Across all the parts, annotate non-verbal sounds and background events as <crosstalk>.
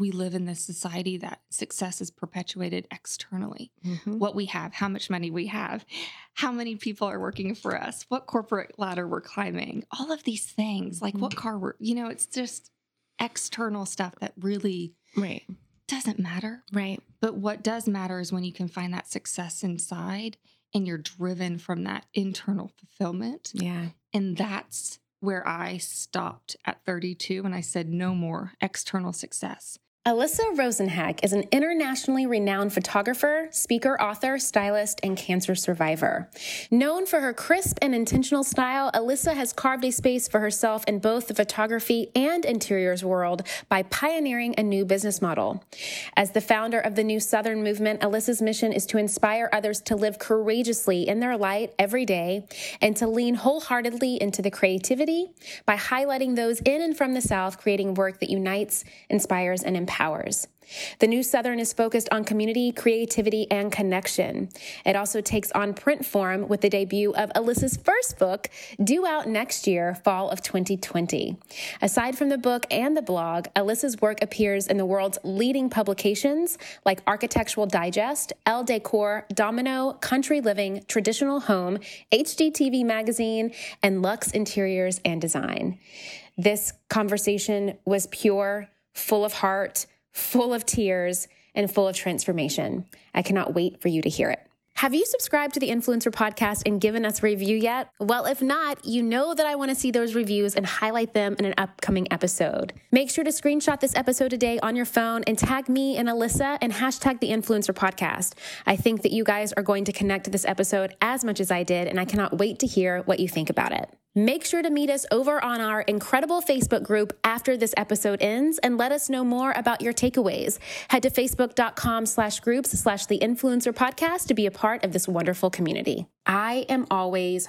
we live in this society that success is perpetuated externally. Mhm. What we have, how much money we have, how many people are working for us, what corporate ladder we're climbing, all of these things, like what car we're, you know, it's just external stuff that really Right. doesn't matter. Right. But what does matter is when you can find that success inside and you're driven from that internal fulfillment. Yeah. And that's where I stopped at 32 and I said, no more external success. Alyssa Rosenheck is an internationally renowned photographer, speaker, author, stylist, and cancer survivor. Known for her crisp and intentional style, Alyssa has carved a space for herself in both the photography and interiors world by pioneering a new business model. As the founder of the New Southern Movement, Alyssa's mission is to inspire others to live courageously in their light every day and to lean wholeheartedly into the creativity by highlighting those in and from the South, creating work that unites, inspires, and empowers. The New Southern is focused on community, creativity, and connection. It also takes on print form with the debut of Alyssa's first book, due out next year, fall of 2020. Aside from the book and the blog, Alyssa's work appears in the world's leading publications like Architectural Digest, Elle Decor, Domino, Country Living, Traditional Home, HGTV Magazine, and Luxe Interiors and Design. This conversation was pure, full of heart, full of tears, and full of transformation. I cannot wait for you to hear it. Have you subscribed to the Influencer Podcast and given us a review yet? Well, if not, you know that I want to see those reviews and highlight them in an upcoming episode. Make sure to screenshot this episode today on your phone and tag me and Alyssa and hashtag the Influencer Podcast. I think that you guys are going to connect to this episode as much as I did, and I cannot wait to hear what you think about it. Make sure to meet us over on our incredible Facebook group after this episode ends and let us know more about your takeaways. Head to facebook.com slash groups slash the influencer podcast to be a part of this wonderful community. I am always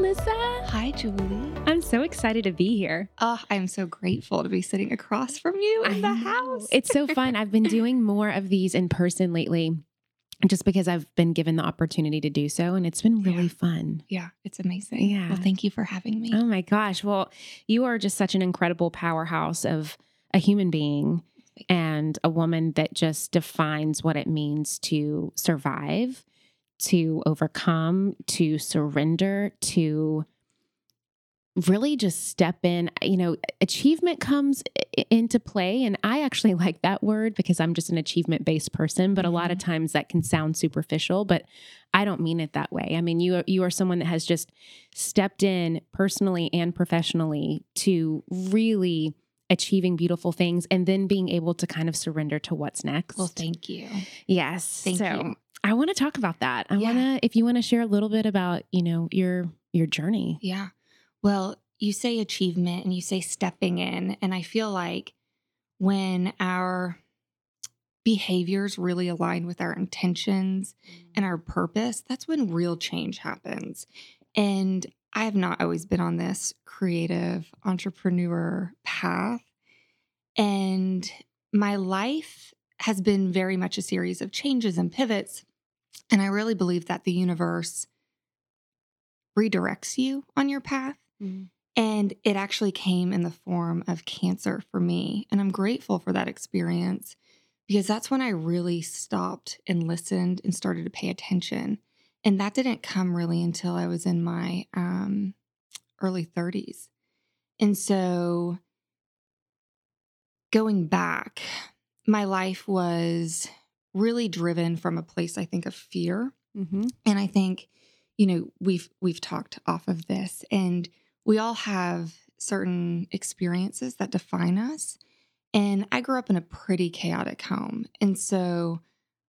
Alyssa, Hi, Julie. I'm so excited to be here. Oh, I'm so grateful to be sitting across from you in I the know. house. It's so fun. I've been doing <laughs> more of these in person lately just because I've been given the opportunity to do so and it's been really Yeah. fun. yeah, it's amazing. Yeah. Well, thank you for having me. Oh my gosh. Well, you are just such an incredible powerhouse of a human being and a woman that just defines what it means to survive, to overcome, to surrender, to really just step in. You know, achievement comes into play. And I actually like that word because I'm just an achievement based person. But a lot of mm-hmm. times that can sound superficial, but I don't mean it that way. I mean, you are, you are someone that has just stepped in personally and professionally to really achieving beautiful things and then being able to kind of surrender to what's next. Well, thank you. yes. Thank so you. I want to talk about that. I Yeah. want to if you want to share a little bit about, you know, your your journey. Yeah. Well, you say achievement and you say stepping in. And I feel like when our behaviors really align with our intentions mm-hmm. and our purpose, that's when real change happens. And I have not always been on this creative entrepreneur path. And my life has been very much a series of changes and pivots. And I really believe that the universe redirects you on your path. And it actually came in the form of cancer for me. And I'm grateful for that experience because that's when I really stopped and listened and started to pay attention. And that didn't come really until I was in my um, early 30s. And so going back, my life was really driven from a place, I think, of fear. Mm-hmm. And I think, you know, we've we've talked off of this and we all have certain experiences that define us. And I grew up in a pretty chaotic home. And so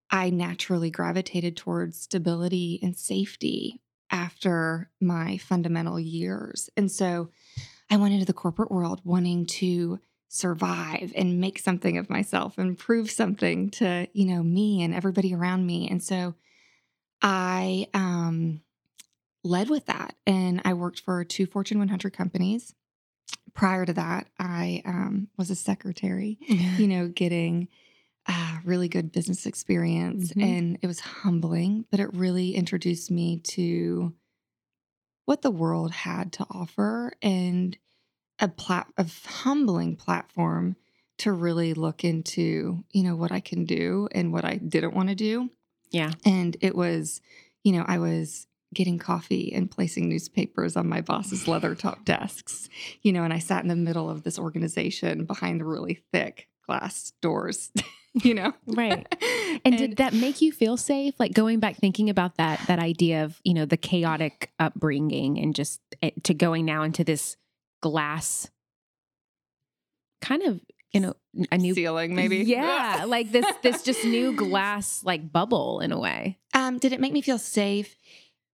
I naturally gravitated towards stability and safety after my fundamental years. And so I went into the corporate world wanting to survive and make something of myself and prove something to, you know, me and everybody around me. And so I um led with that. And I worked for two Fortune 100 companies. Prior to that, I um, was a secretary, you know, <laughs> getting uh, really good business experience. Mhm. And it was humbling, but it really introduced me to what the world had to offer and a plat a humbling platform to really look into, you know, what I can do and what I didn't want to do. Yeah. And it was, you know, I was getting coffee and placing newspapers on my boss's leather top desks, you know, and I sat in the middle of this organization behind the really thick glass doors, <laughs> you know. Right. And, did that make you feel safe? Like going back thinking about that that idea of, you know, the chaotic upbringing and just eh, to going now into this glass kind of, you know, a new ceiling maybe? Yeah, like this this <laughs> just new glass like bubble in a way. Um, did it make me feel safe?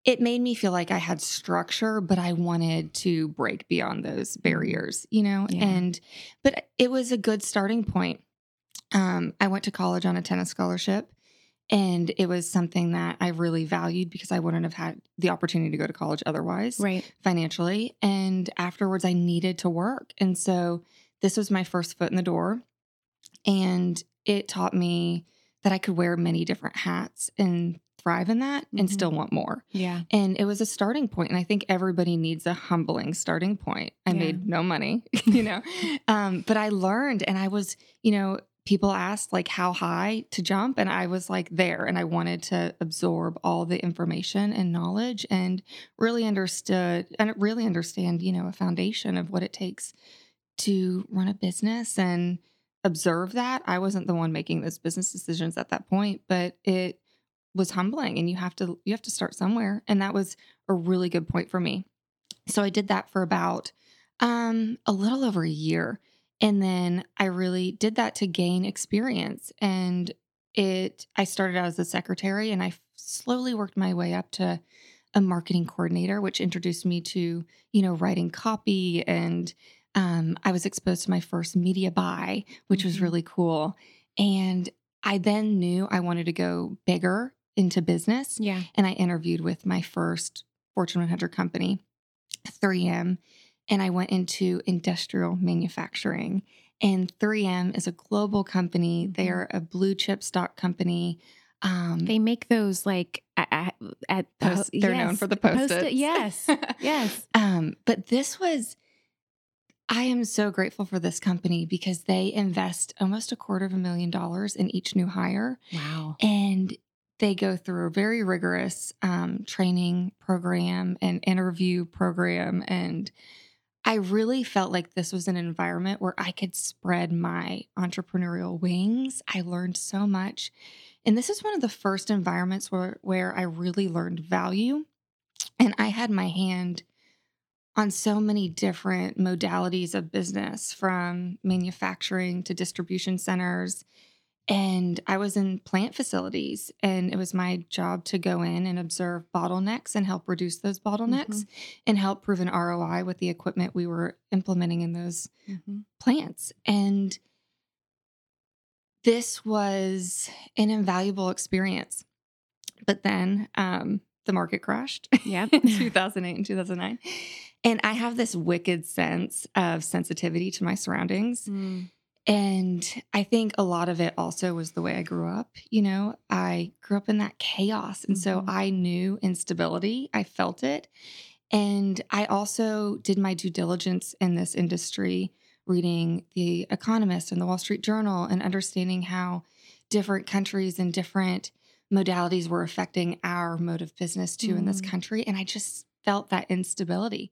It made me feel like I had structure, but I wanted to break beyond those barriers, you know? Yeah. And, but it was a good starting point. Um, I went to college on a tennis scholarship, and it was something that I really valued because I wouldn't have had the opportunity to go to college otherwise Right. financially. And afterwards, I needed to work. And so this was my first foot in the door. And it taught me that I could wear many different hats and thrive in that and Mhm. still want more. Yeah. And it was a starting. And I think everybody needs a humbling starting point. I Yeah. made no money, <laughs> you <laughs> know, um, but I learned and I was, you know, people asked like how high to jump. And I was like there and I wanted to absorb all the information and knowledge and really understood and really understand, you know, a foundation of what it takes to run a business and observe that. I wasn't the one making those business decisions at that point, but it was humbling and you have to you have to start somewhere and that was a really good point for me. So I did that for about um a little over a year and then I really did that to gain experience and it I started out as a secretary and I slowly worked my way up to a marketing coordinator which introduced me to, you know, writing copy and um, I was exposed to my first media buy, which was Mhm. really cool. And I then knew I wanted to go bigger into business. Yeah. And I interviewed with my first Fortune 100 company, 3M, and I went into industrial manufacturing. And 3M is a global company, they are a blue chip stock company. Um, They make those like at, at Post- they're known for the Post-its. Yes. <laughs> Yes. Um, but this was, I am so grateful for this company because they invest almost a quarter of a million dollars in each new hire. Wow. And they go through a very rigorous um, training program and interview program. And I really felt like this was an environment where I could spread my entrepreneurial wings. I learned so much. And this is one of the first environments where, where I really learned value. And I had my hand on so many different modalities of business from manufacturing to distribution centers. And I was in plant facilities, and it was my job to go in and observe bottlenecks and help reduce those bottlenecks and help prove an ROI with the equipment we were implementing in those Mhm. plants. And this was an invaluable experience. But then um, the market crashed <laughs> Yep. in 2008 and 2009. And I have this wicked sense of sensitivity to my surroundings. Mm. And I think a lot of it also was the way I grew up. You know, I grew up in that chaos. And so Mhm. I knew instability, I felt it. And I also did my due diligence in this industry, reading The Economist and the Wall Street Journal and understanding how different countries and different modalities were affecting our mode of business too in this Mm. country. And I just felt that instability.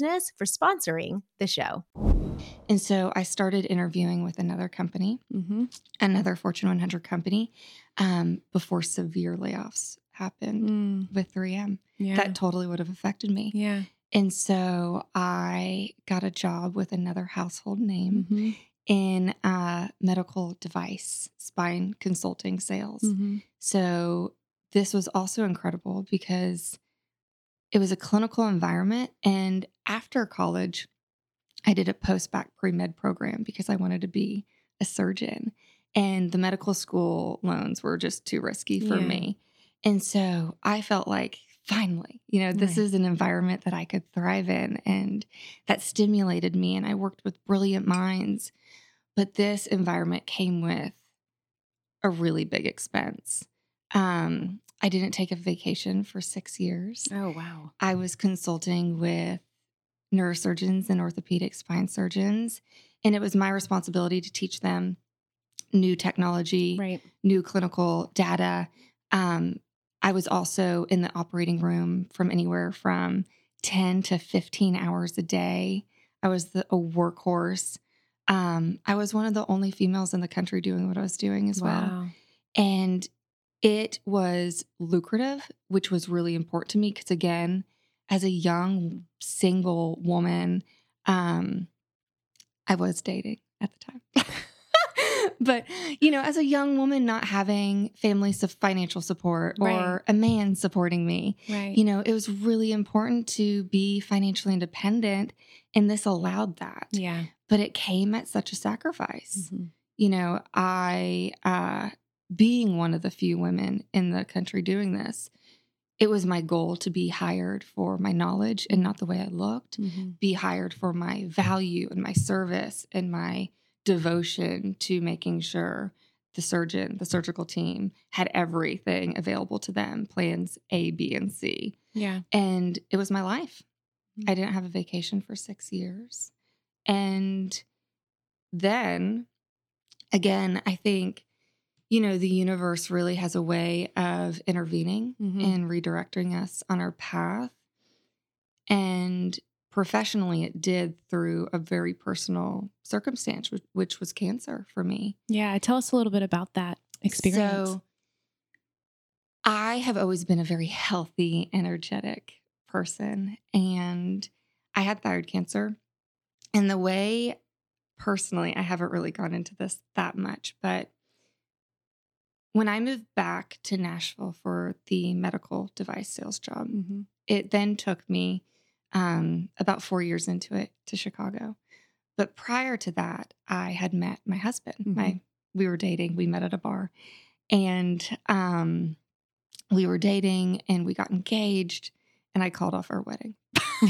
for sponsoring the show. And so I started interviewing with another company, Mm-hmm. another Fortune 100 company, um, before severe layoffs happened with 3M. Mm. Yeah. That totally would have affected me. yeah. And so I got a job with another household name Mm-hmm. in uh, medical device spine consulting sales. Mm-hmm. So this was also incredible because it was a clinical environment. And after college, I did a post bac pre med program because I wanted to be a surgeon. And the medical school loans were just too risky for Yeah. me. And so I felt like finally, you know, this Right. is an environment that I could thrive in and that stimulated me. And I worked with brilliant minds. But this environment came with a really big expense. Um, I didn't take a vacation for six years. Oh wow. I was consulting with neurosurgeons and orthopedic spine surgeons, and it was my responsibility to teach them new technology, Right. new clinical data. Um, I was also in the operating room from anywhere from 10 to 15 hours a day. I was the, a workhorse. Um, I was one of the only females in the country doing what I was doing as well. And it was lucrative, which was really important to me because, again, as a young single woman, um, I was dating at the time. <laughs> but, you know, as a young woman, not having family su- financial support or Right. a man supporting me, Right. you know, it was really important to be financially independent. And this allowed that. yeah. But it came at such a sacrifice Mhm. you know, I, uh, being one of the few women in the country doing this, it was my goal to be hired for my knowledge and not the way I looked, Mhm. be hired for my value and my service and my devotion to making sure the surgeon, the surgical team had everything available to them plans A, B, and C. Yeah. And it was my life. Mm. I didn't have a vacation for six years. And then again, I think, you know, the universe really has a way of intervening Mhm. and redirecting us on our path. And professionally, it did through a very personal circumstance, which, which was cancer for me. Yeah. Tell us a little bit about that experience. So I have always been a very healthy, energetic person. And I had thyroid cancer. And the way personally, I haven't really gone into this that much, but when I moved back to Nashville for the medical device sales job, Mhm. it then took me um, about four years into it to Chicago. But prior to that, I had met my husband. Mhm. My we were dating. We met at a bar, and um, we were dating, and we got engaged. And I called off our wedding, <laughs>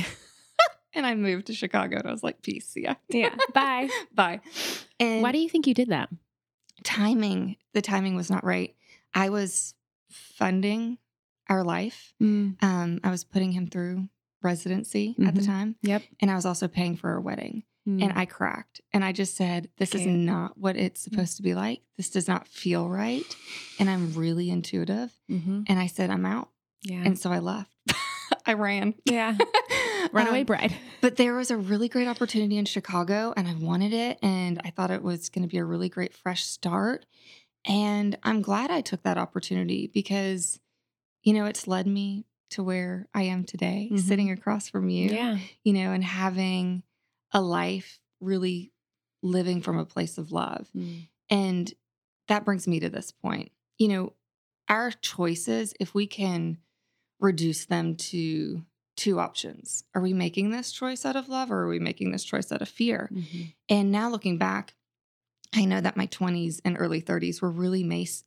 and I moved to Chicago. And I was like, "Peace, ya, Yeah. Bye. <laughs> bye." And Why do you think you did that? Timing? The timing was not right. I was funding our life. Mm. Um, I was putting him through residency at the Mhm. time. Yep. and I was also paying for our wedding. Mm. And I cracked. And I just said, This is not what it's supposed to be like. This does not feel right. And I'm really intuitive. Mhm. And I said, I'm out. Yeah. And so I left. <laughs> I ran. yeah. <laughs> Runaway Um, bride. <laughs> But there was a really great opportunity in Chicago and I wanted it. And I thought it was going to be a really great fresh start. And I'm glad I took that opportunity because, you know, it's led me to where I am today, Mhm. sitting across from you Yeah. you know, and having a life really living from a place of love. Mm. And that brings me to this point. You know, our choices, if we can reduce them to two options, are we making this choice out of love or are we making this choice out of fear? Mhm. And now looking back, I know that my 20s and early 30s were really mas-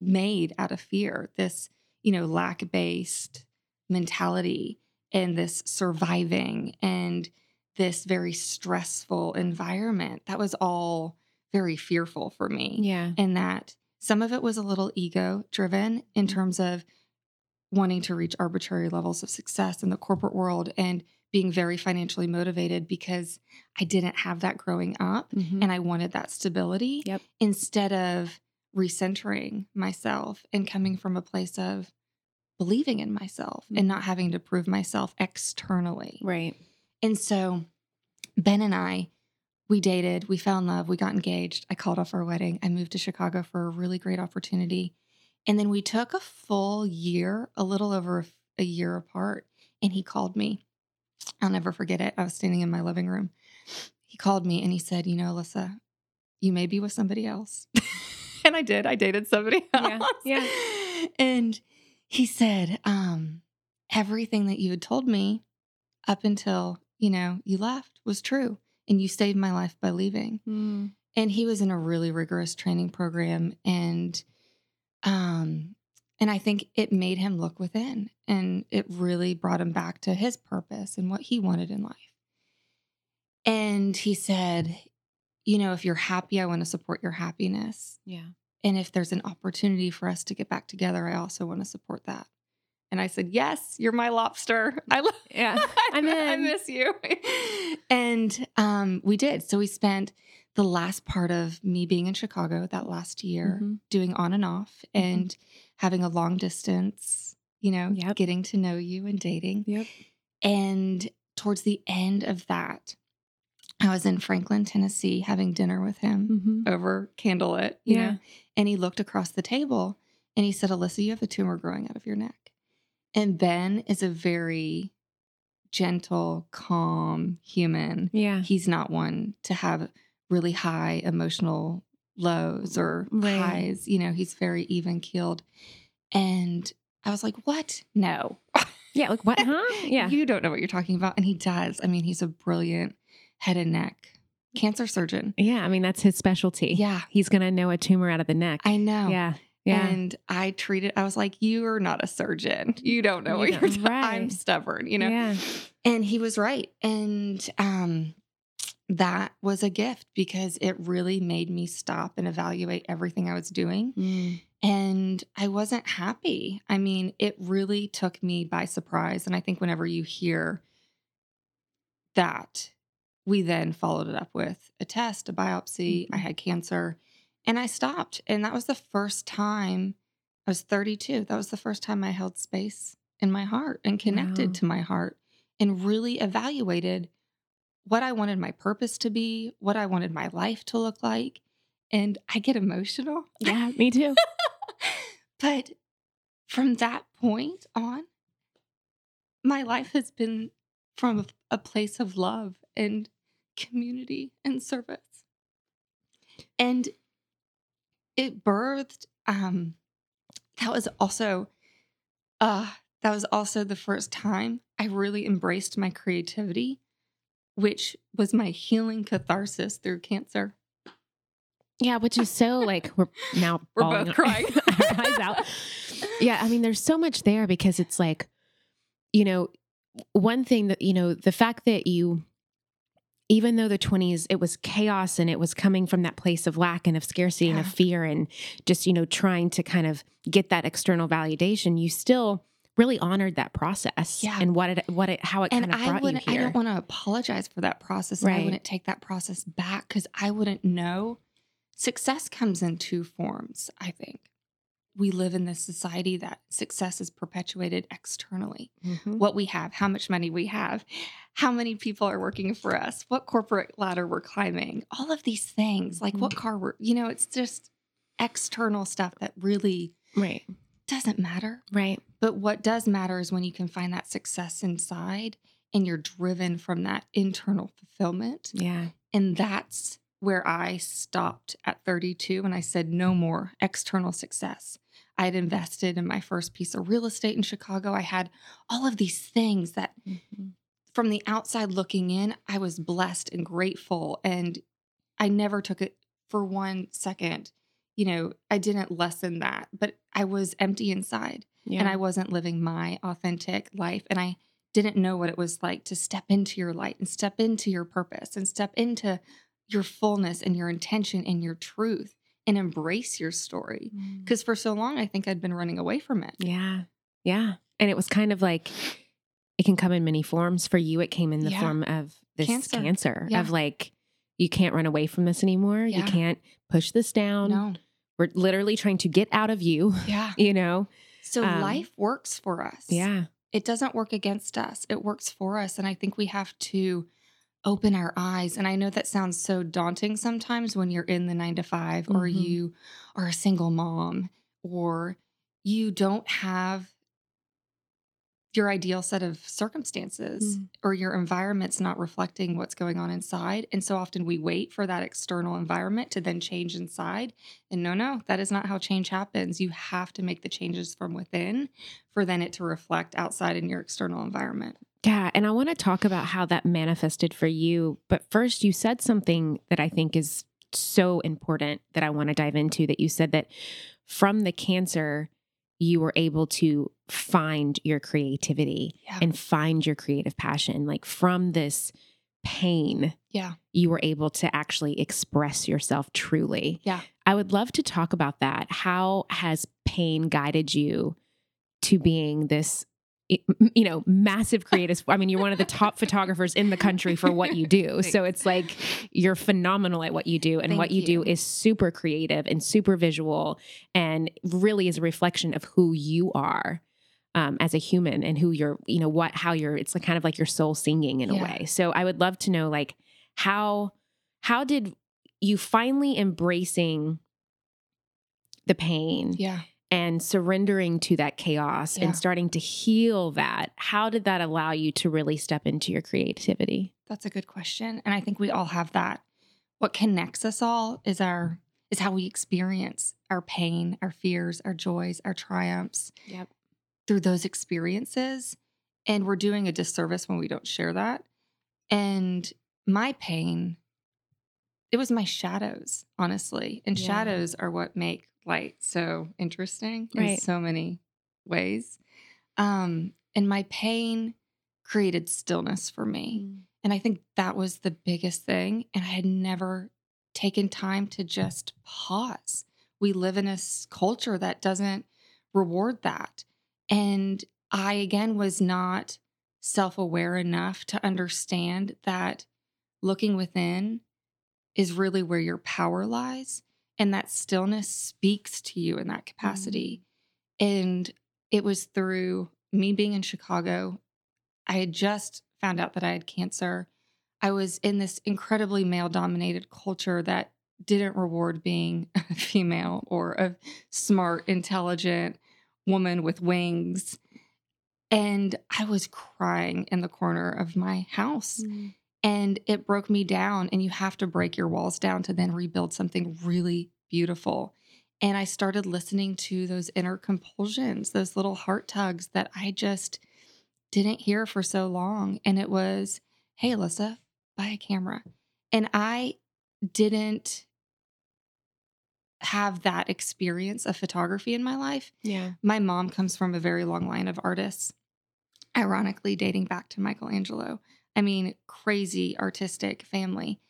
made out of fear, this, you know, lack based mentality. and this surviving and this very stressful environment. That was all very fearful for me. Yeah. And that some of it was a little ego driven in terms of wanting to reach arbitrary levels of success in the corporate world and being very financially motivated because I didn't have that growing up Mhm. and I wanted that stability Yep. instead of recentering myself and coming from a place of believing in myself and not having to prove myself externally. Right. And so Ben and I, we dated, we fell in love, we got engaged. I called off our wedding. I moved to Chicago for a really great opportunity. And then we took a full year, a little over a year apart, and he called me. I'll never forget it. I was standing in my living room. He called me and he said, You know, Alyssa, you may be with somebody else. <laughs> and I did. I dated somebody <laughs> else. Yeah, yeah. And he said, um, everything that you had told me up until, you know, you left was true. And you saved my life by leaving. Mm. And he was in a really rigorous training program. And um, and I think it made him look within and it really brought him back to his purpose and what he wanted in life. And he said, you know, if you're happy, I want to support your happiness. Yeah. And if there's an opportunity for us to get back together, I also want to support that. And I said, Yes, you're my lobster. I love <laughs> Yeah. I'm I miss you. <laughs> and um, we did. So we spent the last part of me being in Chicago that last year Mhm. doing on and off and having a long distance, you know, Yep. getting to know you and dating. Yep. And towards the end of that, I was in Franklin, Tennessee, having dinner with him Mhm. over candlelit, you Yeah. know, and he looked across the table and he said, Alyssa, you have a tumor growing out of your neck. And Ben is a very gentle, calm human. Yeah. He's not one to have really high emotional lows or Right. highs. You know, he's very even keeled. And I was like, what? No. <laughs> Yeah. Like what? Huh? Yeah. You don't know what you're talking about. And he does. I mean, he's a brilliant head and neck cancer surgeon. Yeah. I mean, that's his specialty. Yeah. He's going to know a tumor out of the neck. I know. Yeah. Yeah. And I treated, I was like, you are not a surgeon. You don't know You what don't- you're doing. I'm stubborn, you know? Yeah. And he was right. And um, that was a gift because it really made me stop and evaluate everything I was doing. Mm. And I wasn't happy. I mean, it really took me by surprise. And I think whenever you hear that, we then followed it up with a test, a biopsy. I Mhm. had cancer and I stopped. And that was the first time I was 32. That was the first time I held space in my heart and connected Wow. to my heart and really evaluated what I wanted my purpose to be, what I wanted my life to look like. And I get emotional. Yeah. Me too. <laughs> But from that point on, my life has been from a, place of love and community and service. And it birthed, um, that was also, uh, that was also the first time I really embraced my creativity, which was my healing catharsis through cancer. Yeah, which is so like we're <laughs> now We're both crying. <laughs> our eyes out. Yeah, I mean, there's so much there because it's like, you know, one thing that you know, the fact that you, even though the 20s, it was chaos and it was coming from that place of lack and of scarcity and of fear and just you know trying to kind of get that external validation, you still really honored that process Yeah. and what it what it how it and kind of I brought you wouldn't. I don't want to apologize for that process. And I wouldn't take that process back because I wouldn't know. Success comes in two forms. I think we live in this society that success is perpetuated externally. Mhm. What we have, how much money we have, how many people are working for us, what corporate ladder we're climbing, all of these things. Like what car we're. You know, it's just external stuff that really Right, doesn't matter. right, But what does matter is when you can find that success inside and you're driven from that internal fulfillment. yeah, And that's where I stopped at 32 and I said, no more external success. I had invested in my first piece of real estate in Chicago. I had all of these things that Mhm. from the outside looking in, I was blessed and grateful. And I never took it for one second. You know, I didn't lessen that, but I was empty inside yeah. and I wasn't living my authentic life. And I didn't know what it was like to step into your light and step into your purpose and step into your fullness and your intention and your truth and embrace your story. Mm. Because for so long, I think I'd been running away from it. Yeah. Yeah. And it was kind of like it can come in many forms. For you, it came in the Yeah. form of this Cancer. cancer, Yeah. of like, you can't run away from this anymore. You can't push this down. No. We're literally trying to get out of you, <laughs> Yeah. you know? So Um, life works for us. Yeah. It doesn't work against us, it works for us. And I think we have to open our eyes. And I know that sounds so daunting sometimes when you're in the nine to 5 or Mhm. you are a single mom or you don't have your ideal set of circumstances Mm. or your environment's not reflecting what's going on inside. And so often we wait for that external environment to then change inside. And no, no, that is not how change happens. You have to make the changes from within for then it to reflect outside in your external environment. Yeah. And I want to talk about how that manifested for you. But first, you said something that I think is so important that I want to dive into that you said that from the cancer, you were able to find your creativity Yeah. and find your creative passion. Like from this pain, Yeah. you were able to actually express yourself truly. Yeah. I would love to talk about that. How has pain guided you to being this? You know, massive creative. I mean, you're one of the top <laughs> photographers in the country for what you do. So it's like you're phenomenal at what you do. And Thank what you, do is super creative and super visual and really is a reflection of who you are um, as a human and who you're, you know, what, how you're, it's like kind of like your soul singing in a way. So I would love to know, like, how, how did you finally embracing the pain Yeah. and surrendering to that chaos Yeah. and starting to heal that? How did that allow you to really step into your creativity? That's a good question. And I think we all have that. What connects us all is our is how we experience our pain, our fears, our joys, our triumphs Yep. Through those experiences. And we're doing a disservice when we don't share that. And my pain, it was my shadows, honestly. And Yeah. shadows are what make light so interesting in so many ways. Um, and my pain created stillness for me. And I think that was the biggest thing. And I had never taken time to just pause. We live in a culture that doesn't reward that. And I, again, was not self aware enough to understand that looking within is really where your power lies. And that stillness speaks to you in that mm. capacity. And it was through me being in Chicago. I had just found out that I had cancer. I was in this incredibly male dominated culture that didn't reward being <laughs> a female or a smart, intelligent woman with wings. And I was crying in the corner of my house. Mm. And it broke me down. And you have to break your walls down to then rebuild something really beautiful. And I started listening to those inner compulsions, those little heart tugs that I just didn't hear for so long. And it was, hey, Alyssa, buy a camera. And I didn't have that experience of photography in my life. Yeah. My mom comes from a very long line of artists, ironically, dating back to Michelangelo. I mean, crazy artistic family.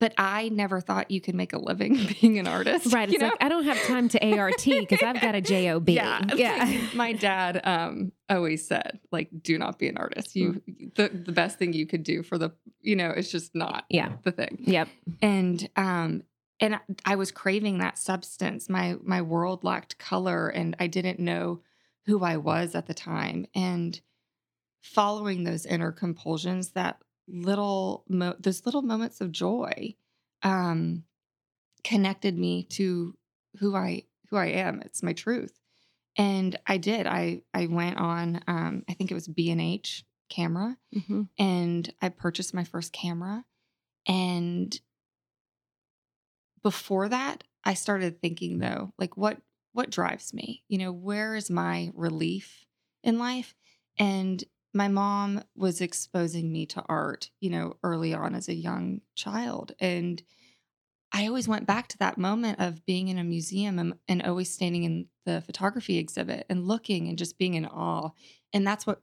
But I never thought you could make a living <laughs> being an artist. Right. you It's know? like, I don't have time to ART because I've got a <laughs> JOB. Yeah. Yeah. like <laughs> my dad um always said, like, do not be an artist. You the, the best thing you could do for the you know, it's just not yeah. the thing. Yep. And um and I- was craving that substance. My my world lacked color and I didn't know who I was at the time. And following those inner compulsions, that little mo- those little moments of joy um connected me to who I who I am. It's my truth. And I did. I I went on um I think it was B&H camera Mhm. and I purchased my first camera. And before that, I started thinking though, like what what drives me? You know, where is my relief in life? And my mom was exposing me to art, you know, early on as a young child. And I always went back to that moment of being in a museum and, and always standing in the photography exhibit and looking and just being in awe. And that's what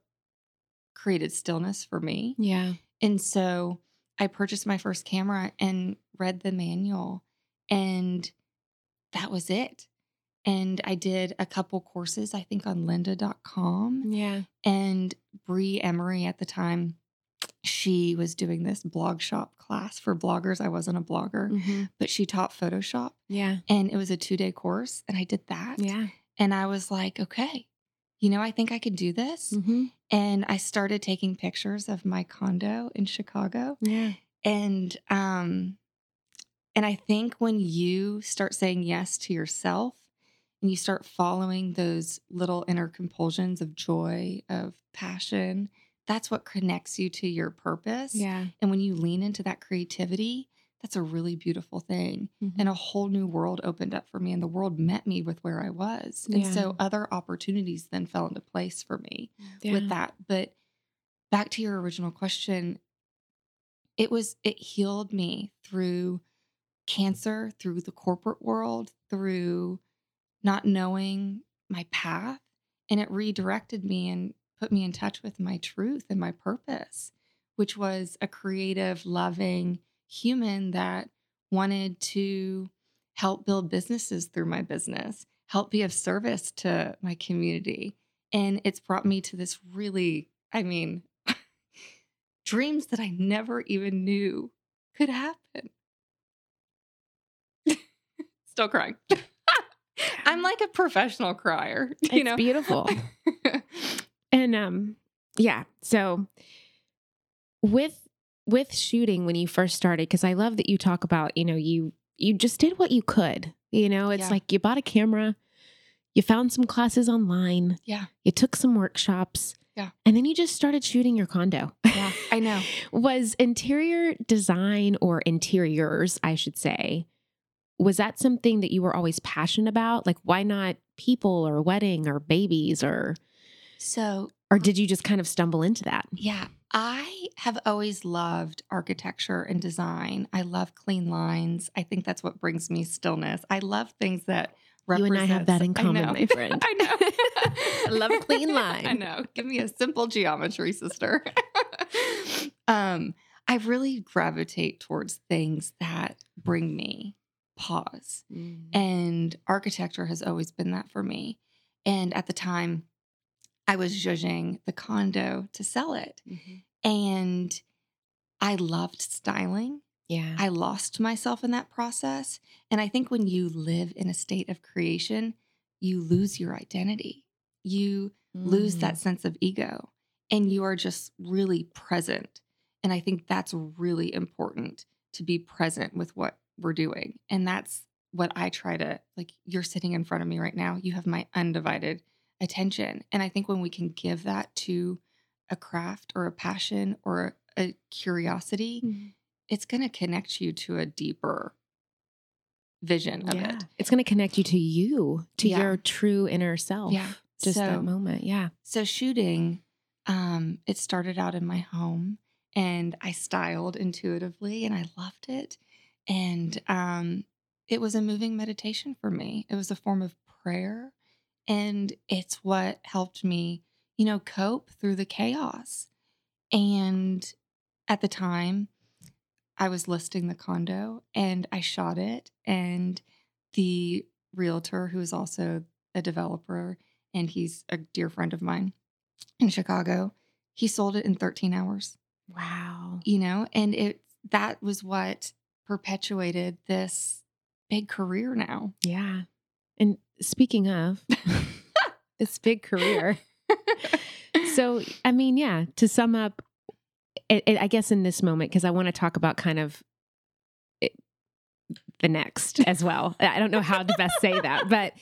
created stillness for me. Yeah. And so I purchased my first camera and read the manual, and that was it. And I did a couple courses, I think on lynda.com. Yeah. And Bri Emery at the time, she was doing this blog shop class for bloggers. I wasn't a blogger, hmm but she taught Photoshop Yeah. and it was a two day course. And I did that. Yeah. And I was like, okay, you know, I think I could do this. hmm And I started taking pictures of my condo in Chicago. Yeah. And um and I think when you start saying yes to yourself and you start following those little inner compulsions of joy, of passion, that's what connects you to your purpose. Yeah. And when you lean into that creativity, that's a really beautiful thing. Mm-hmm. And a whole new world opened up for me, and the world met me with where I was. And Yeah. so other opportunities then fell into place for me Yeah. with that. But back to your original question, it was, it healed me through cancer, through the corporate world, through not knowing my path. And it redirected me and put me in touch with my truth and my purpose, which was a creative, loving human that wanted to help build businesses through my business, help be of service to my community. And it's brought me to this really, I mean, <laughs> dreams that I never even knew could happen. Still crying. <laughs> I'm like a professional crier, <laughs> you It's know. beautiful. <laughs> And um yeah, so with with shooting when you first started cuz I love that you talk about, you know, you you just did what you could. You know, it's Yeah. like you bought a camera, you found some classes online, yeah, you took some workshops. Yeah. And then you just started shooting your condo. yeah, I know. was interior design or interiors, I should say, was that something that you were always passionate about? Like why not people or wedding or babies or So, or did you just kind of stumble into that? yeah, I have always loved architecture and design. I love clean lines. I think that's what brings me stillness. I love things that You and I have that in common, my friend. <laughs> I know. I love a clean <laughs> line. I know. Give me a simple geometry, sister. <laughs> um, I really gravitate towards things that bring me pause. And architecture has always been that for me. And at the time, I was judging the condo to sell it. And I loved styling. yeah. I lost myself in that process. And I think when you live in a state of creation, you lose your identity. You lose Mm. that sense of ego and you are just really present. And I think that's really important to be present with what we're doing. And that's what I try to like. You're sitting in front of me right now. You have my undivided attention. And I think when we can give that to a craft or a passion or a curiosity, Mhm. it's going to connect you to a deeper vision of Yeah. it. It's going to connect you to you, to Yeah. your true inner self. Yeah. Just So- that moment. Yeah. So shooting, um, it started out in my home and I styled intuitively and I loved it. And um, it was a moving meditation for me. It was a form of prayer. And it's what helped me, you know, cope through the chaos. And at the time, I was listing the condo and I shot it. And the realtor, who is also a developer, and he's a dear friend of mine in Chicago. He sold it in 13 hours, Wow. you know, and it that was what perpetuated this big career now. Yeah. And speaking of <laughs> this big career, so <laughs> I mean, yeah, to sum up, it, it- I guess in this moment, because I want to talk about kind of it, the next as well. I don't know how to best say that, but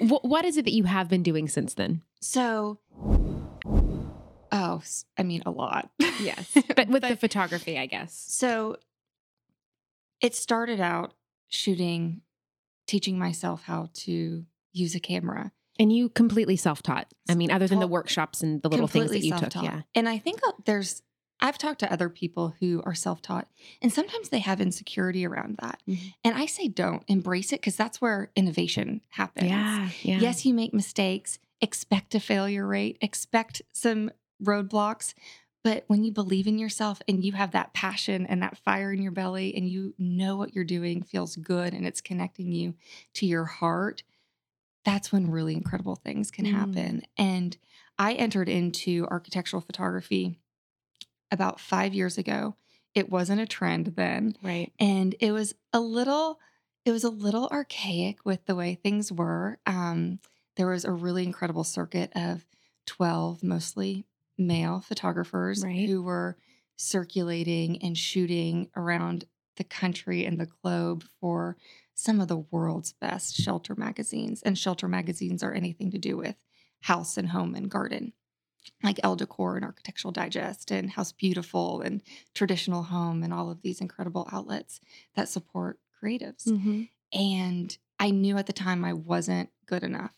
w- what is it that you have been doing since then? So, oh, I mean, a lot. Yes, <laughs> but with the photography, I guess. So it started out shooting, teaching myself how to use a camera. And you completely self-taught. I mean, other than the workshops and the little things that you took. self-taught. Yeah. And I think uh, there's, I've talked to other people who are self taught, and sometimes they have insecurity around that. Mhm. And I say, don't embrace it because that's where innovation happens. Yeah. Yeah. Yes, you make mistakes, expect a failure rate, expect some roadblocks, But when you believe in yourself and you have that passion and that fire in your belly and you know what you're doing feels good and it's connecting you to your heart, that's when really incredible things can Mm. happen. And I entered into architectural photography about five years ago. It wasn't a trend then Right. and it was a little it was a little archaic with the way things were um, there was a really incredible circuit of 12 mostly male photographers Right. who were circulating and shooting around the country and the globe for some of the world's best shelter magazines and shelter magazines are anything to do with house and home and garden like Elle Decor and Architectural Digest and House Beautiful and Traditional Home and all of these incredible outlets that support creatives. Mm-hmm. And I knew at the time I wasn't good enough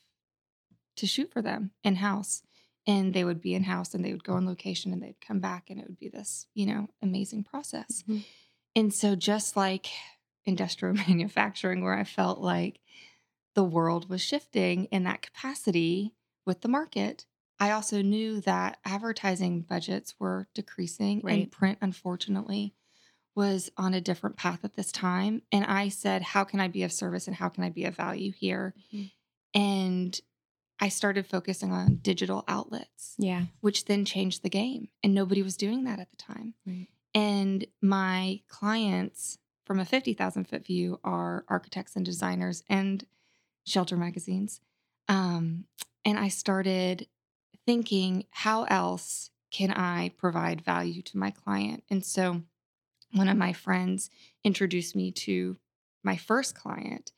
to shoot for them in house. And they would be in house and they would go on location and they'd come back and it would be this, you know, amazing process. Mhm. And so, just like industrial <laughs> manufacturing, where I felt like the world was shifting in that capacity with the market, I also knew that advertising budgets were decreasing Right. and print, unfortunately, was on a different path at this time. And I said, How can I be of service and how can I be of value here? Mhm. And I started focusing on digital outlets Yeah. which then changed the game. And nobody was doing that at the time. Right. And my clients from a 50,000 foot view are architects and designers and shelter magazines. Um, and I started thinking, how else can I provide value to my client? And so one of my friends introduced me to my first client,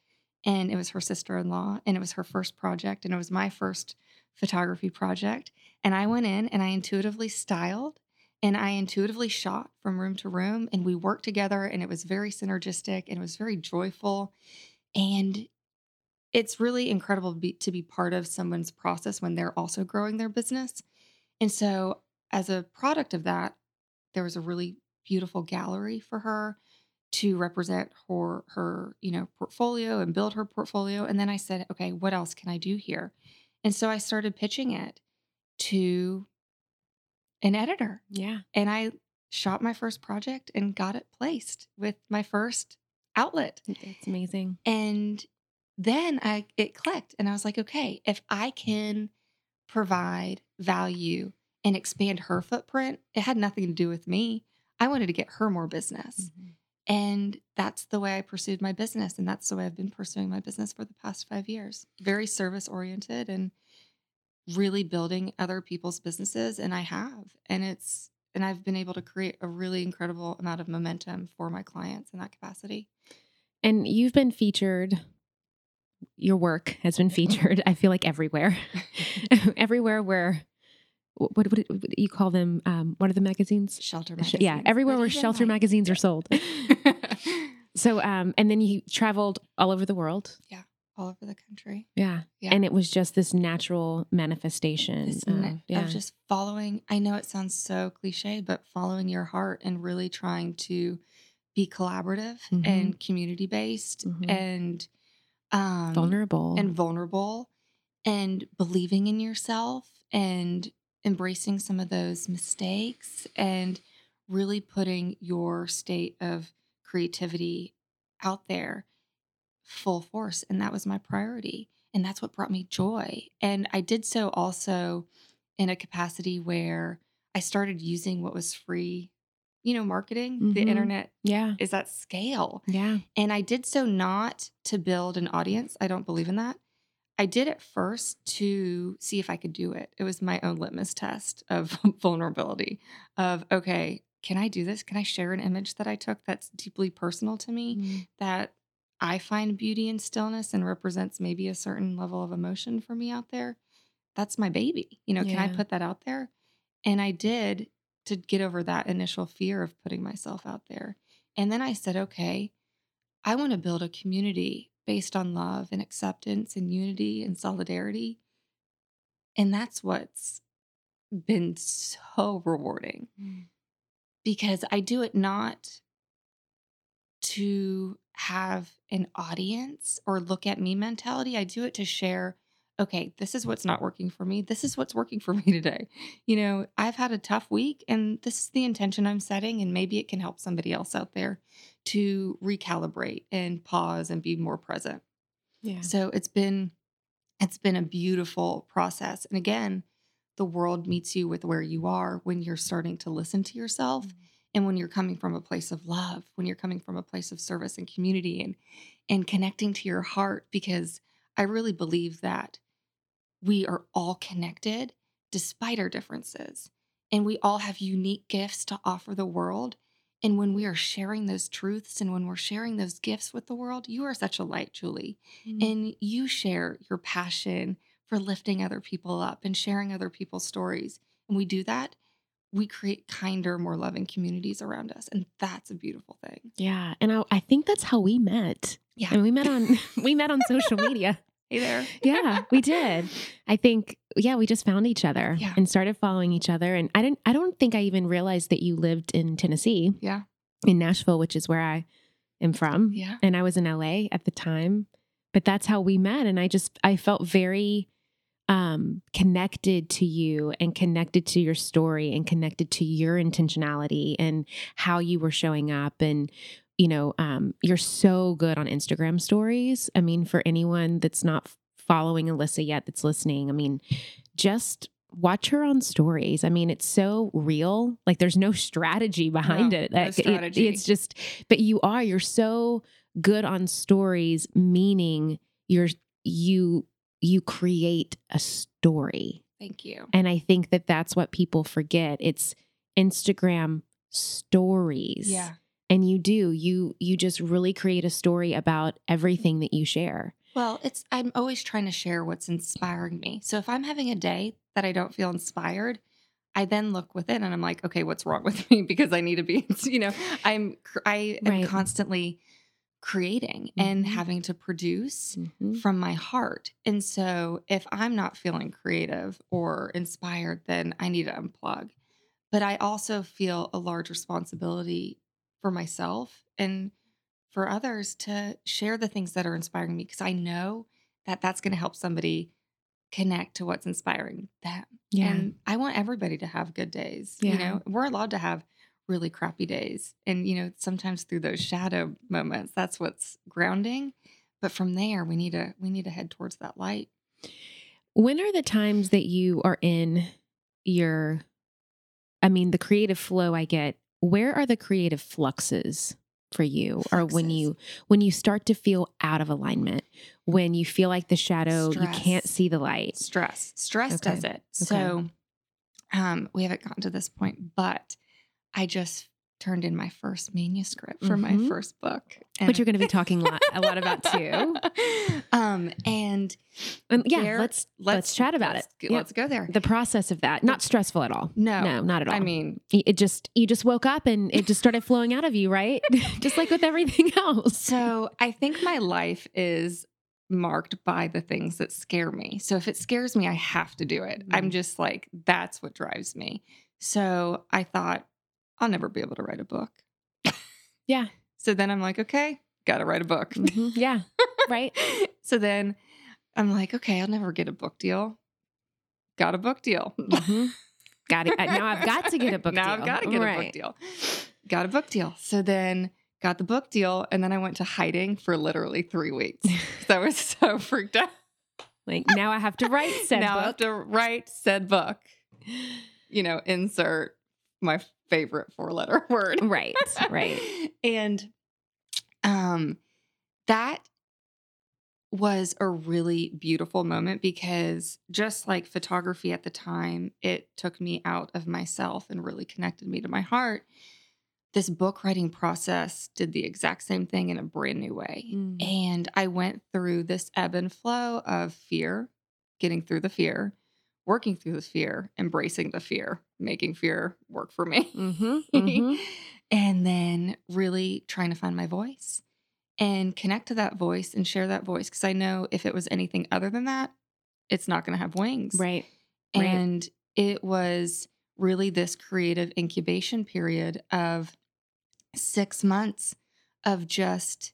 and it was her sister in law, and it was her first project, and it was my first photography project. And I went in and I intuitively styled and I intuitively shot from room to room, and we worked together, and it was very synergistic and it was very joyful. And it's really incredible to be, to be part of someone's process when they're also growing their business. And so, as a product of that, there was a really beautiful gallery for her to represent her her you know portfolio and build her portfolio and then i said okay what else can i do here and so i started pitching it to an editor Yeah. and i shot my first project and got it placed with my first outlet It's amazing. and then I it clicked and I was like, okay, if I can provide value and expand her footprint, it had nothing to do with me. I wanted to get her more business. Mm-hmm. And that's the way I pursued my business. And that's the way I've been pursuing my business for the past five years. Very service oriented and really building other people's businesses. And I have. And it's, and I've been able to create a really incredible amount of momentum for my clients in that capacity. And you've been featured. Your work has been featured. I feel like everywhere, <laughs> <laughs> everywhere where what, what, what you call them? Um, what are the magazines? Shelter magazines. Yeah, everywhere where shelter like- magazines are sold. <laughs> So, um, and then you traveled all over the world. Yeah, all over the country. Yeah. Yeah. And it was just this natural manifestation. Of- yeah. of just following. I know it sounds so cliche, but following your heart and really trying to be collaborative Mhm. and community based Mhm. and um, vulnerable. and vulnerable and believing in yourself and embracing some of those mistakes and really putting your state of creativity out there full force and that was my priority and that's what brought me joy and i did so also in a capacity where i started using what was free you know marketing the Mhm. internet yeah. is at scale Yeah. and I did so not to build an audience. I don't believe in that. I did it first to see if I could do it. It was my own litmus test of <laughs> vulnerability of, okay, can I do this? Can I share an image that I took that's deeply personal to me, Mm. that I find beauty in stillness and represents maybe a certain level of emotion for me out there? That's my baby. You know, can I put that out there? And I did to get over that initial fear of putting myself out there. And then I said, okay, I want to build a community based on love and acceptance and unity and solidarity. And that's what's been so rewarding Mm. because I do it not to have an audience or look at me mentality. I do it to share okay, this is what's not working for me. This is what's working for me <laughs> today. You know, I've had a tough week and this is the intention I'm setting. And maybe it can help somebody else out there to recalibrate and pause and be more present. Yeah. So it's been it's been a beautiful process. And again, the world meets you with where you are when you're starting to listen to yourself Mm-hmm. and when you're coming from a place of love, when you're coming from a place of service and community and and connecting to your heart because I really believe that we are all connected despite our differences. And we all have unique gifts to offer the world. And when we are sharing those truths and when we're sharing those gifts with the world, you are such a light, Julie. Mm-hmm. And you share your passion for lifting other people up and sharing other people's stories. And we do that, we create kinder, more loving communities around us. And that's a beautiful thing. Yeah, and I, I think that's how we met. Yeah. and we met on <laughs> we met on social <laughs> media. Hey there. Yeah, we did. I think yeah, we just found each other Yeah. and started following each other. And I didn't I don't think I even realized that you lived in Tennessee, Yeah. in Nashville, which is where I am from. Yeah. And I was in LA at the time. But that's how we met. And I just I felt very um connected to you and connected to your story and connected to your intentionality and how you were showing up and you know um you're so good on Instagram stories. I mean for anyone that's not following Alyssa yet that's listening, I mean just watch her on stories. I mean it's so real. Like there's no strategy behind No, it. no Like, it- strategy. it's just but you are you're so good on stories meaning you're you you create a story Thank you. and i think that that's what people forget it's instagram stories Yeah. and you do you you just really create a story about everything that you share Well, it's I'm always trying to share what's inspiring me. So if I'm having a day that I don't feel inspired, I then look within and I'm like, okay, what's wrong with me? <laughs> Because I need to be, <laughs> you know, I'm I am Right. constantly creating and Mhm. having to produce Mhm. from my heart. And so if I'm not feeling creative or inspired, then I need to unplug. But I also feel a large responsibility for myself and for others to share the things that are inspiring me because I know that that's going to help somebody connect to what's inspiring them. yeah And I want everybody to have good days. Yeah. You know, we're allowed to have really crappy days. And, you know, sometimes through those shadow moments, that's what's grounding. But from there, we need to we need to head towards that light. when are the times that you are in your i mean the creative flow i get where are the creative fluxes for you or when you when you start to feel out of alignment when you feel like the shadow you can't see the light Stress. Stress Okay. does it. So um we haven't gotten to this point, but I just turned in my first manuscript for my Mhm. first book. which you're going to be talking a lot, a lot about <laughs> too um and and yeah there- let's let's chat about let's, it. go- Yeah. Let's go there. the process of that not stressful at all No. no not at all I mean, it just you just woke up and it just started flowing out of you right <laughs> just like with everything else So I think my life is marked by the things that scare me. So if it scares me, I have to do it. I'm Mhm. just like, that's what drives me. So I thought, I'll never be able to write a book. Yeah. So then I'm like, okay, got to write a book. Mhm. yeah right <laughs> so then I'm like, okay, I'll never get a book deal. Got a book deal. Mhm. Got it. Uh, Now I've got to get a book <laughs> now deal. I've got to get a book deal. Got a book deal. So then got the book deal. And then I went to hiding for literally three weeks. <laughs> I was so freaked out. Like now I have to write said now I have to write said book. You know, insert my favorite four letter <laughs> word. Right, right. <laughs> and um that was a really beautiful moment because just like photography at the time, it took me out of myself and really connected me to my heart. This book writing process did the exact same thing in a brand new way. Mm. And I went through this ebb and flow of fear, getting through the fear, working through the fear, embracing the fear, making fear work for me. Mhm, <laughs> mhm. and then really trying to find my voice and connect to that voice and share that voice. Cause I know if it was anything other than that, it's not going to have wings. Right. right. And it was really this creative incubation period of six months of just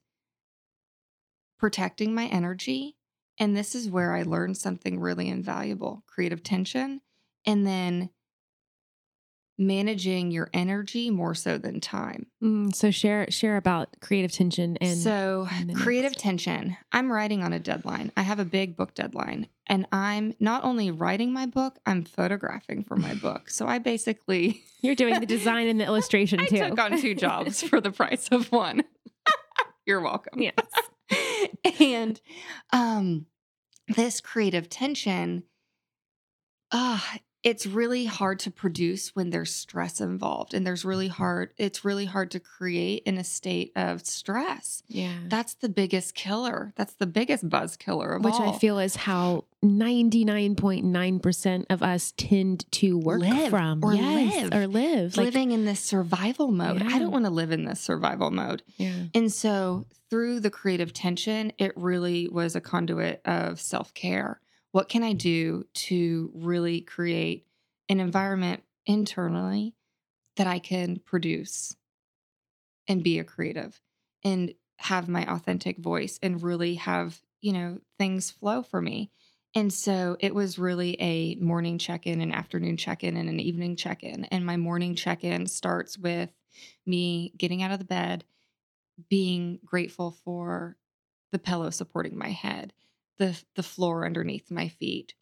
protecting my energy And this is where I learned something really invaluable creative tension. And then managing your energy more so than time. Mm, so share share about creative tension and so the creative tension. I'm writing on a deadline. I have a big book deadline, and I'm not only writing my book, I'm photographing for my book. So I basically <laughs> you're doing the design and the <laughs> illustration I too. I took on two jobs for the price of one. <laughs> You're welcome. yes. <laughs> and um this creative tension uh it's really hard to produce when there's stress involved and there's really mm-hmm. hard it's really hard to create in a state of stress Yeah. that's the biggest killer that's the biggest buzz killer of Which all I feel is how 99.9% of us tend to work Live from. or yes, live. Or live. Like, living in this survival mode i don't want to live in this survival mode yeah. And so through the creative tension, it really was a conduit of self care. What can I do to really create an environment internally that I can produce and be a creative and have my authentic voice and really have, you know, things flow for me. And so it was really a morning check in, an afternoon check in, and an evening check in. And my morning check in starts with me getting out of the bed, being grateful for the pillow supporting my head, the the floor underneath my feet,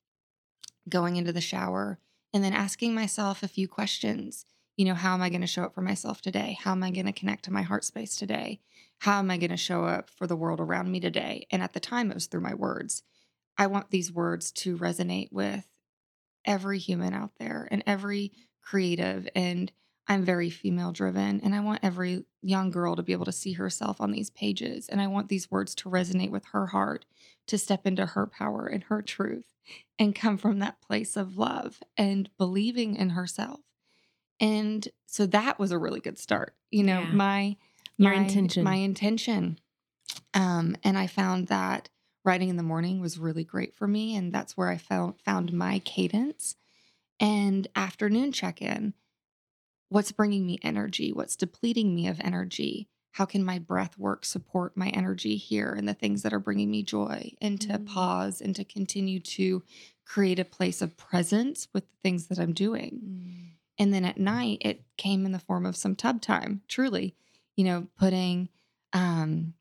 going into the shower, and then asking myself a few questions. You know, how am I going to show up for myself today? How am I going to connect to my heart space today? How am I going to show up for the world around me today? And at the time, it was through my words. I want these words to resonate with every human out there and every creative and I'm very female driven and I want every young girl to be able to see herself on these pages. And I want these words to resonate with her heart, to step into her power and her truth and come from that place of love and believing in herself. And so that was a really good start. You know, Yeah. my Your my- intention. My intention. Um, and I found that writing in the morning was really great for me. And that's where I found found my cadence. And afternoon check-in what's bringing me energy? What's depleting me of energy? How can my breath work support my energy here and the things that are bringing me joy and to Mm. pause and to continue to create a place of presence with the things that i'm doing? And then at night it came in the form of some tub time truly you know putting um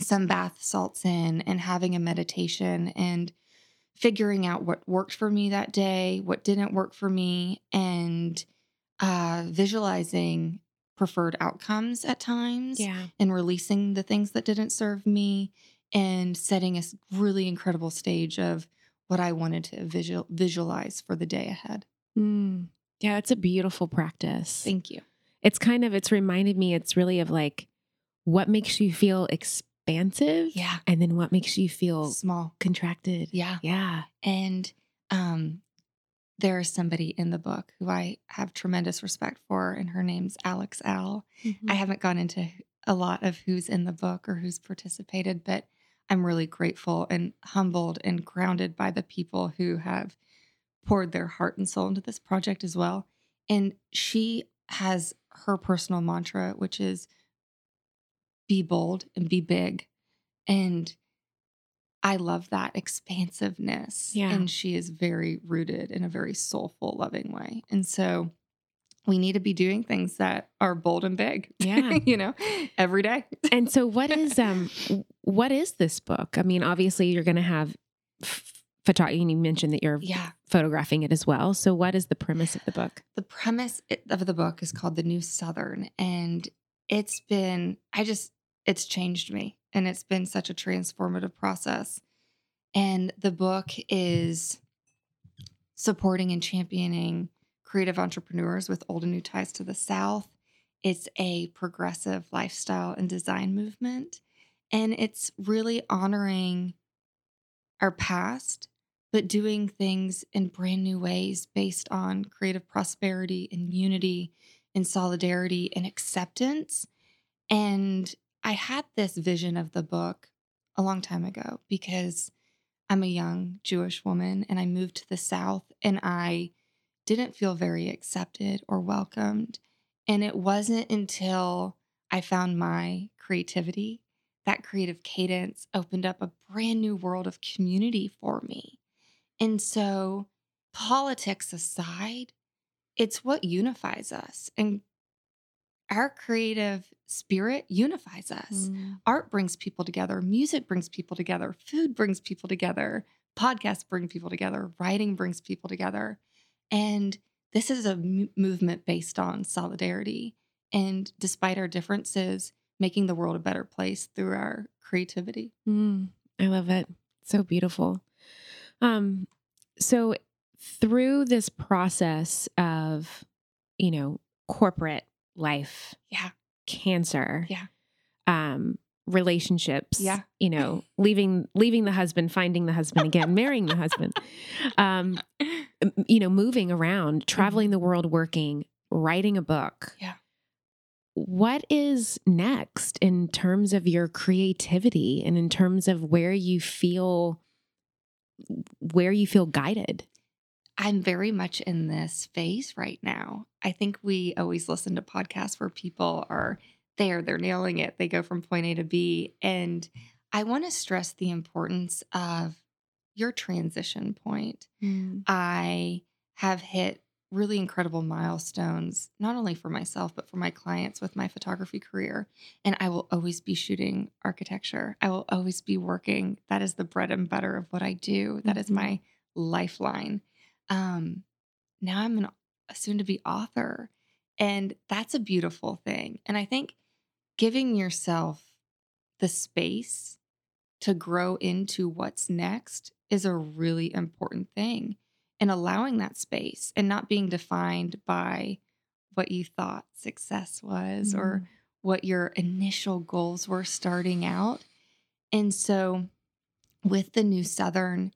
some bath salts in and having a meditation and figuring out what worked for me that day what didn't work for me and uh visualizing preferred outcomes at times Yeah. and releasing the things that didn't serve me and setting a really incredible stage of what I wanted to visual, visualize for the day ahead. Mm. Yeah, it's a beautiful practice. Thank you. It's kind of it's reminded me it's really of like what makes you feel expansive Yeah. and then what makes you feel Small. contracted. Yeah. Yeah. And um, there is somebody in the book who I have tremendous respect for, and her name's Alex L. Mm-hmm. I haven't gone into a lot of who's in the book or who's participated, but I'm really grateful and humbled and grounded by the people who have poured their heart and soul into this project as well. And she has her personal mantra, which is be bold and be big. And I love that expansiveness. Yeah. And she is very rooted in a very soulful, loving way. And so we need to be doing things that are bold and big. Yeah. <laughs> you know, every day. and so what <laughs> is um what is this book? I mean, obviously you're going to have photography and you mentioned that you're Yeah. photographing it as well. So what is the premise of the book? The premise of the book is called The New Southern. And it's been, I just, it's changed me. And it's been such a transformative process. And the book is supporting and championing creative entrepreneurs with old and new ties to the South. It's a progressive lifestyle and design movement. And it's really honoring our past, but doing things in brand new ways based on creative prosperity and unity and solidarity and acceptance. And I had this vision of the book a long time ago because I'm a young Jewish woman and I moved to the South and I didn't feel very accepted or welcomed. And it wasn't until I found my creativity that creative cadence opened up a brand new world of community for me. And so, politics aside, it's what unifies us. And our creative spirit unifies us. Mm. Art brings people together, music brings people together, food brings people together, podcasts bring people together, writing brings people together. And this is a m- movement based on solidarity. And despite our differences, making the world a better place through our creativity. Mm, I love it. So beautiful. Um, so through this process of, you know, corporate life, Yeah. cancer, Yeah. um, relationships, Yeah. you know, leaving leaving the husband, finding the husband again, marrying the husband, um, you know, moving around, traveling the world, working, writing a book. Yeah. What is next in terms of your creativity and in terms of where you feel where you feel guided? I'm very much in this phase right now. I think we always listen to podcasts where people are there, they're nailing it, they go from point A to B. And I want to stress the importance of your transition point. I have hit really incredible milestones, not only for myself, but for my clients with my photography career. And I will always be shooting architecture. I will always be working. That is the bread and butter of what I do. That is Mhm. my lifeline. Um, now I'm an, a soon to be author. And that's a beautiful thing. And I think giving yourself the space to grow into what's next is a really important thing. And allowing that space and not being defined by what you thought success was or what your initial goals were starting out. And so, with the New Southern,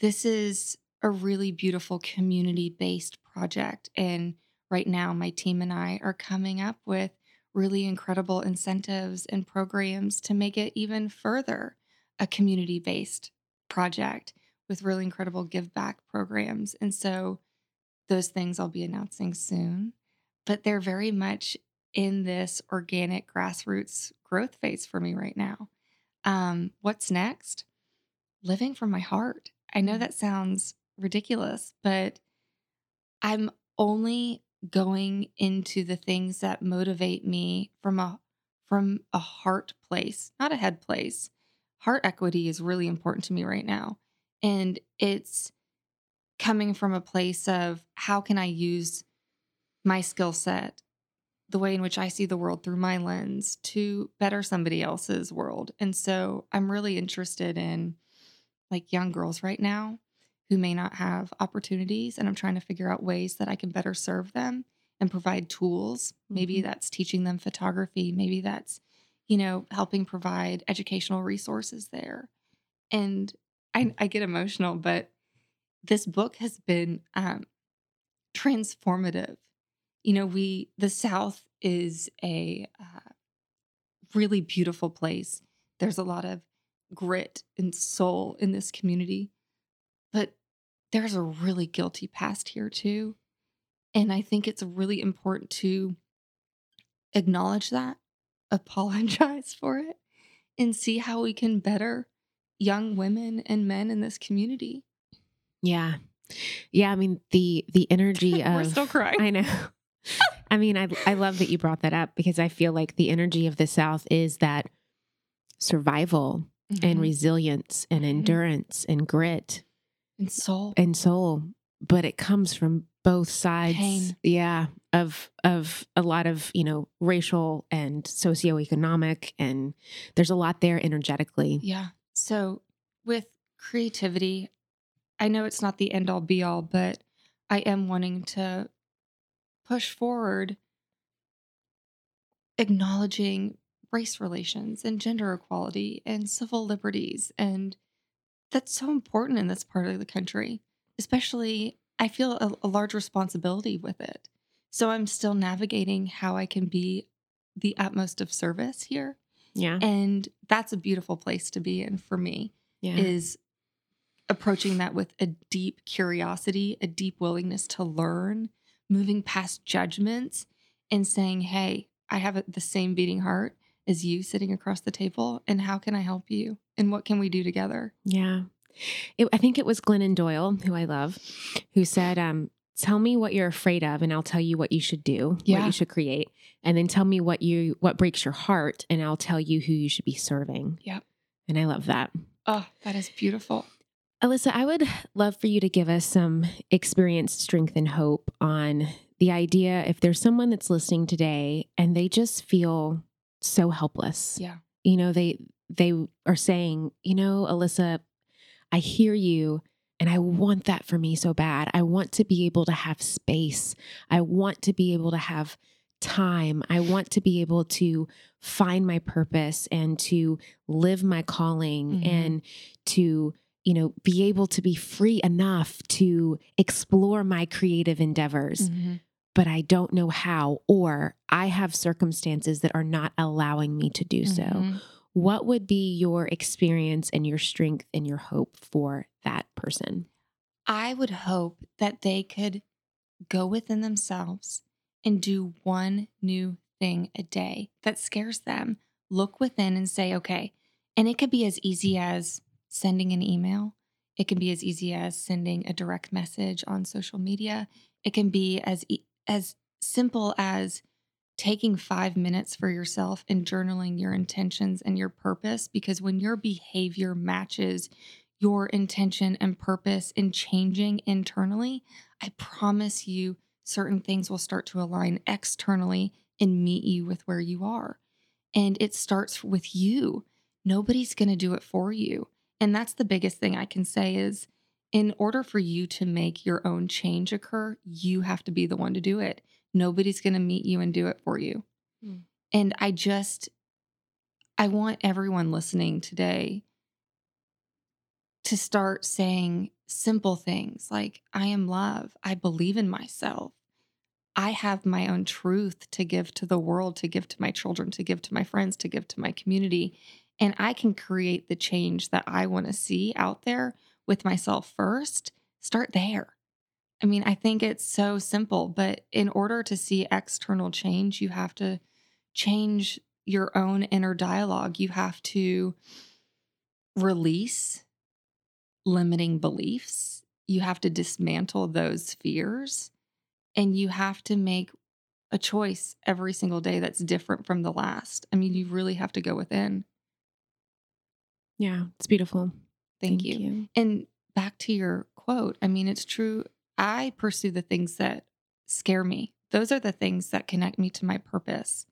this is a really beautiful community based project. And right now, my team and I are coming up with really incredible incentives and programs to make it even further a community based project with really incredible give back programs. And so, those things I'll be announcing soon, but they're very much in this organic grassroots growth phase for me right now. Um, what's next? Living from my heart. I know that sounds ridiculous, but I'm only going into the things that motivate me from a from a heart place, not a head place. Heart equity is really important to me right now. And it's coming from a place of how can I use my skill set, the way in which I see the world through my lens to better somebody else's world. And so I'm really interested in like young girls right now who may not have opportunities. And I'm trying to figure out ways that I can better serve them and provide tools. Maybe Mhm. that's teaching them photography. Maybe that's, you know, helping provide educational resources there. And I, I get emotional, but this book has been um, transformative. You know, we, the South is a uh, really beautiful place. There's a lot of grit and soul in this community, there's a really guilty past here too. And I think it's really important to acknowledge that, apologize <laughs> for it, and see how we can better young women and men in this community. Yeah. Yeah, I mean the the energy <laughs> of We're still crying. I know. <laughs> I mean, I I love that you brought that up because I feel like the energy of the South is that survival and Mhm. resilience and Mhm. endurance and grit and soul. and soul, but it comes from both sides. Pain. Yeah, of of a lot of, you know, racial and socioeconomic and there's a lot there energetically. Yeah. So with creativity, I know it's not the end all be all, but I am wanting to push forward acknowledging race relations and gender equality and civil liberties. And that's so important in this part of the country, especially I feel a, a large responsibility with it. So I'm still navigating how I can be the utmost of service here. Yeah. And that's a beautiful place to be in for me Yeah. is approaching that with a deep curiosity, a deep willingness to learn, moving past judgments and saying, "Hey, I have a- the same beating heart as you sitting across the table and how can I help you and what can we do together? Yeah. It, I think it was Glennon Doyle, who I love, who said, um, tell me what you're afraid of and I'll tell you what you should do, what you should create. And then tell me what you what breaks your heart and I'll tell you who you should be serving. Yep. And I love that. Oh, that is beautiful. Alyssa, I would love for you to give us some experience, strength, and hope on the idea if there's someone that's listening today and they just feel so helpless. Yeah. You know, they they are saying, you know, Alyssa, I hear you and I want that for me so bad. I want to be able to have space. I want to be able to have time. I want to be able to find my purpose and to live my calling Mhm. and to you know be able to be free enough to explore my creative endeavors Mhm. But I don't know how or I have circumstances that are not allowing me to do so Mhm. what would be your experience and your strength and your hope for that person I would hope that they could go within themselves and do one new thing a day that scares them. Look within and say, okay. And it could be as easy as sending an email, it can be as easy as sending a direct message on social media, it can be as, e- as simple as taking five minutes for yourself and journaling your intentions and your purpose. Because when your behavior matches your intention and purpose in changing internally, I promise you certain things will start to align externally and meet you with where you are. And it starts with you. Nobody's going to do it for you. And that's the biggest thing I can say is in order for you to make your own change occur, you have to be the one to do it. Nobody's going to meet you and do it for you. Mm. And I just I want everyone listening today to start saying simple things like, I am love. I believe in myself. I have my own truth to give to the world, to give to my children, to give to my friends, to give to my community. And I can create the change that I want to see out there with myself first. Start there. I mean, I think it's so simple, but in order to see external change, you have to change your own inner dialogue. You have to release limiting beliefs. You have to dismantle those fears and you have to make a choice every single day that's different from the last. I mean, you really have to go within. yeah it's beautiful Thank, you. And back to your quote, I mean, it's true. I pursue the things that scare me. Those are the things that connect me to my purpose.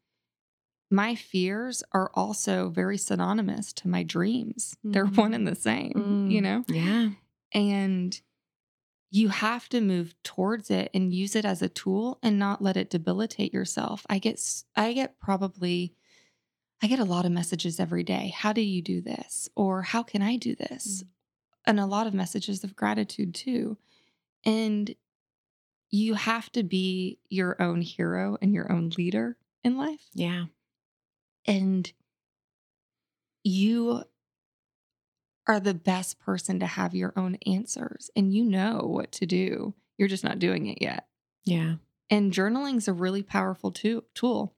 My fears are also very synonymous to my dreams. They're Mhm. one and the same, you Mm. know? yeah And you have to move towards it and use it as a tool and not let it debilitate yourself. I get I get probably I get a lot of messages every day. How do you do this? Or how can I do this? Mm. And a lot of messages of gratitude too. And you have to be your own hero and your own leader in life. yeah And you are the best person to have your own answers and you know what to do. You're just not doing it yet. yeah And journaling is a really powerful to- tool.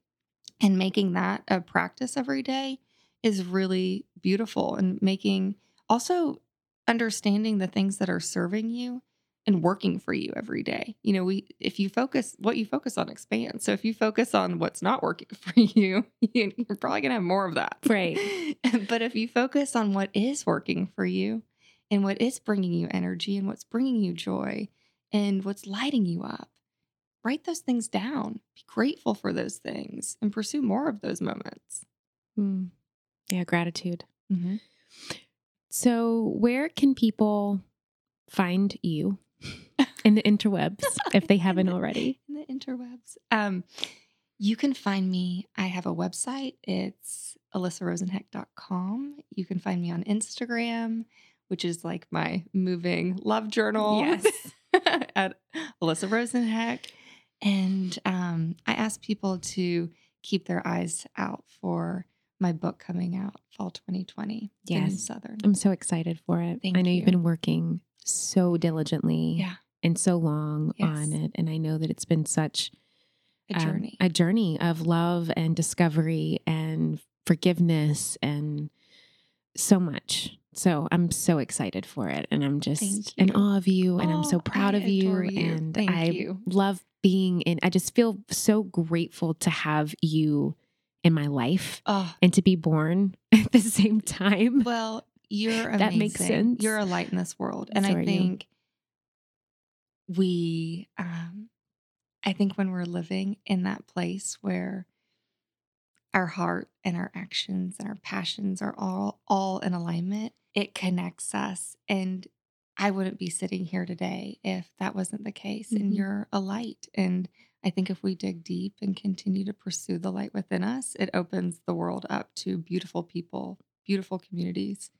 And making that a practice every day is really beautiful. And making also understanding the things that are serving you and working for you every day. You know, we if you focus what you focus on expands. So if you focus on what's not working <laughs> for you, you're probably gonna have more of that. Right. <laughs> but if you focus on what is working for you and what is bringing you energy and what's bringing you joy and what's lighting you up, write those things down. Be grateful for those things and pursue more of those moments. Mm. yeah gratitude Mm-hmm. So, where can people find you <laughs> in the interwebs if they haven't already? in the interwebs. Um, you can find me. I have a website. It's alyssarosenheck.com. You can find me on Instagram, which is like my moving love journal. Yes. <laughs> at Alyssa Rosenheck. And um, I ask people to keep their eyes out for my book coming out fall 2020. The New Yes. Southern. I'm so excited for it. Thank I know you. you've been working so diligently Yeah, and so long Yes. on it. And I know that it's been such a um, journey. a journey of love and discovery and forgiveness and so much. So I'm so excited for it. And I'm just in awe of you. And oh, I'm so proud I of you. you. And Thank I you. love being in, I just feel so grateful to have you in my life oh. and to be born <laughs> at the same time. Well, you're amazing. <laughs> That makes sense. You're a light in this world. And So I are you. think we, um, I think when we're living in that place where our heart and our actions and our passions are all all in alignment, it connects us. And I wouldn't be sitting here today if that wasn't the case. And Mhm. you're a light. And I think if we dig deep and continue to pursue the light within us, it opens the world up to beautiful people, beautiful communities,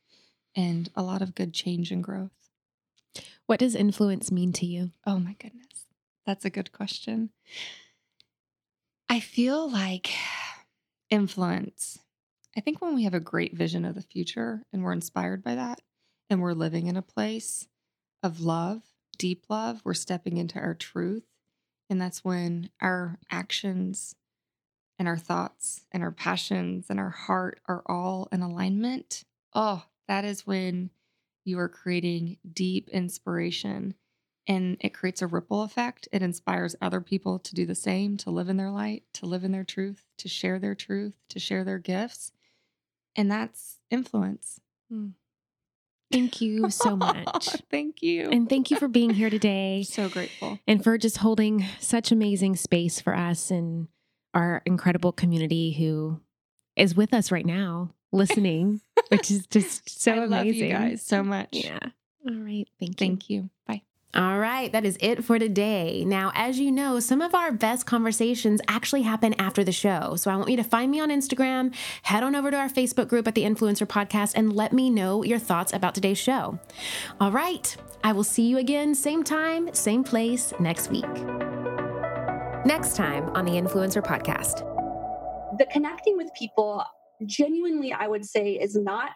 and a lot of good change and growth. What does influence mean to you? Oh my goodness. That's a good question. I feel like influence. I think when we have a great vision of the future and we're inspired by that and we're living in a place of love, deep love, we're stepping into our truth. And that's when our actions and our thoughts and our passions and our heart are all in alignment. Oh, that is when you are creating deep inspiration and it creates a ripple effect. It inspires other people to do the same, to live in their light, to live in their truth, to share their truth, to share their gifts. And that's influence. Hmm. Thank you so much. <laughs> thank you. and thank you for being here today so grateful. and for just holding such amazing space for us and our incredible community who is with us right now listening, <laughs> which is just so I amazing. love you guys so much. Yeah. All right. Thank you. Thank you. Bye. All right, that is it for today. Now, as you know, some of our best conversations actually happen after the show. So I want you to find me on Instagram, head on over to our Facebook group at the Influencer Podcast, and let me know your thoughts about today's show. All right, I will see you again, same time, same place next week. Next time on the Influencer Podcast. the connecting with people genuinely i would say is not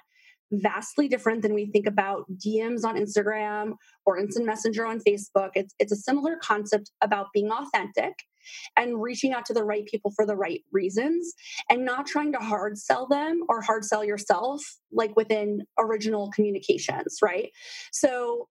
vastly different than we think about dms on instagram or instant messenger on facebook. It's, it's a similar concept about being authentic and reaching out to the right people for the right reasons and not trying to hard sell them or hard sell yourself like within original communications right? So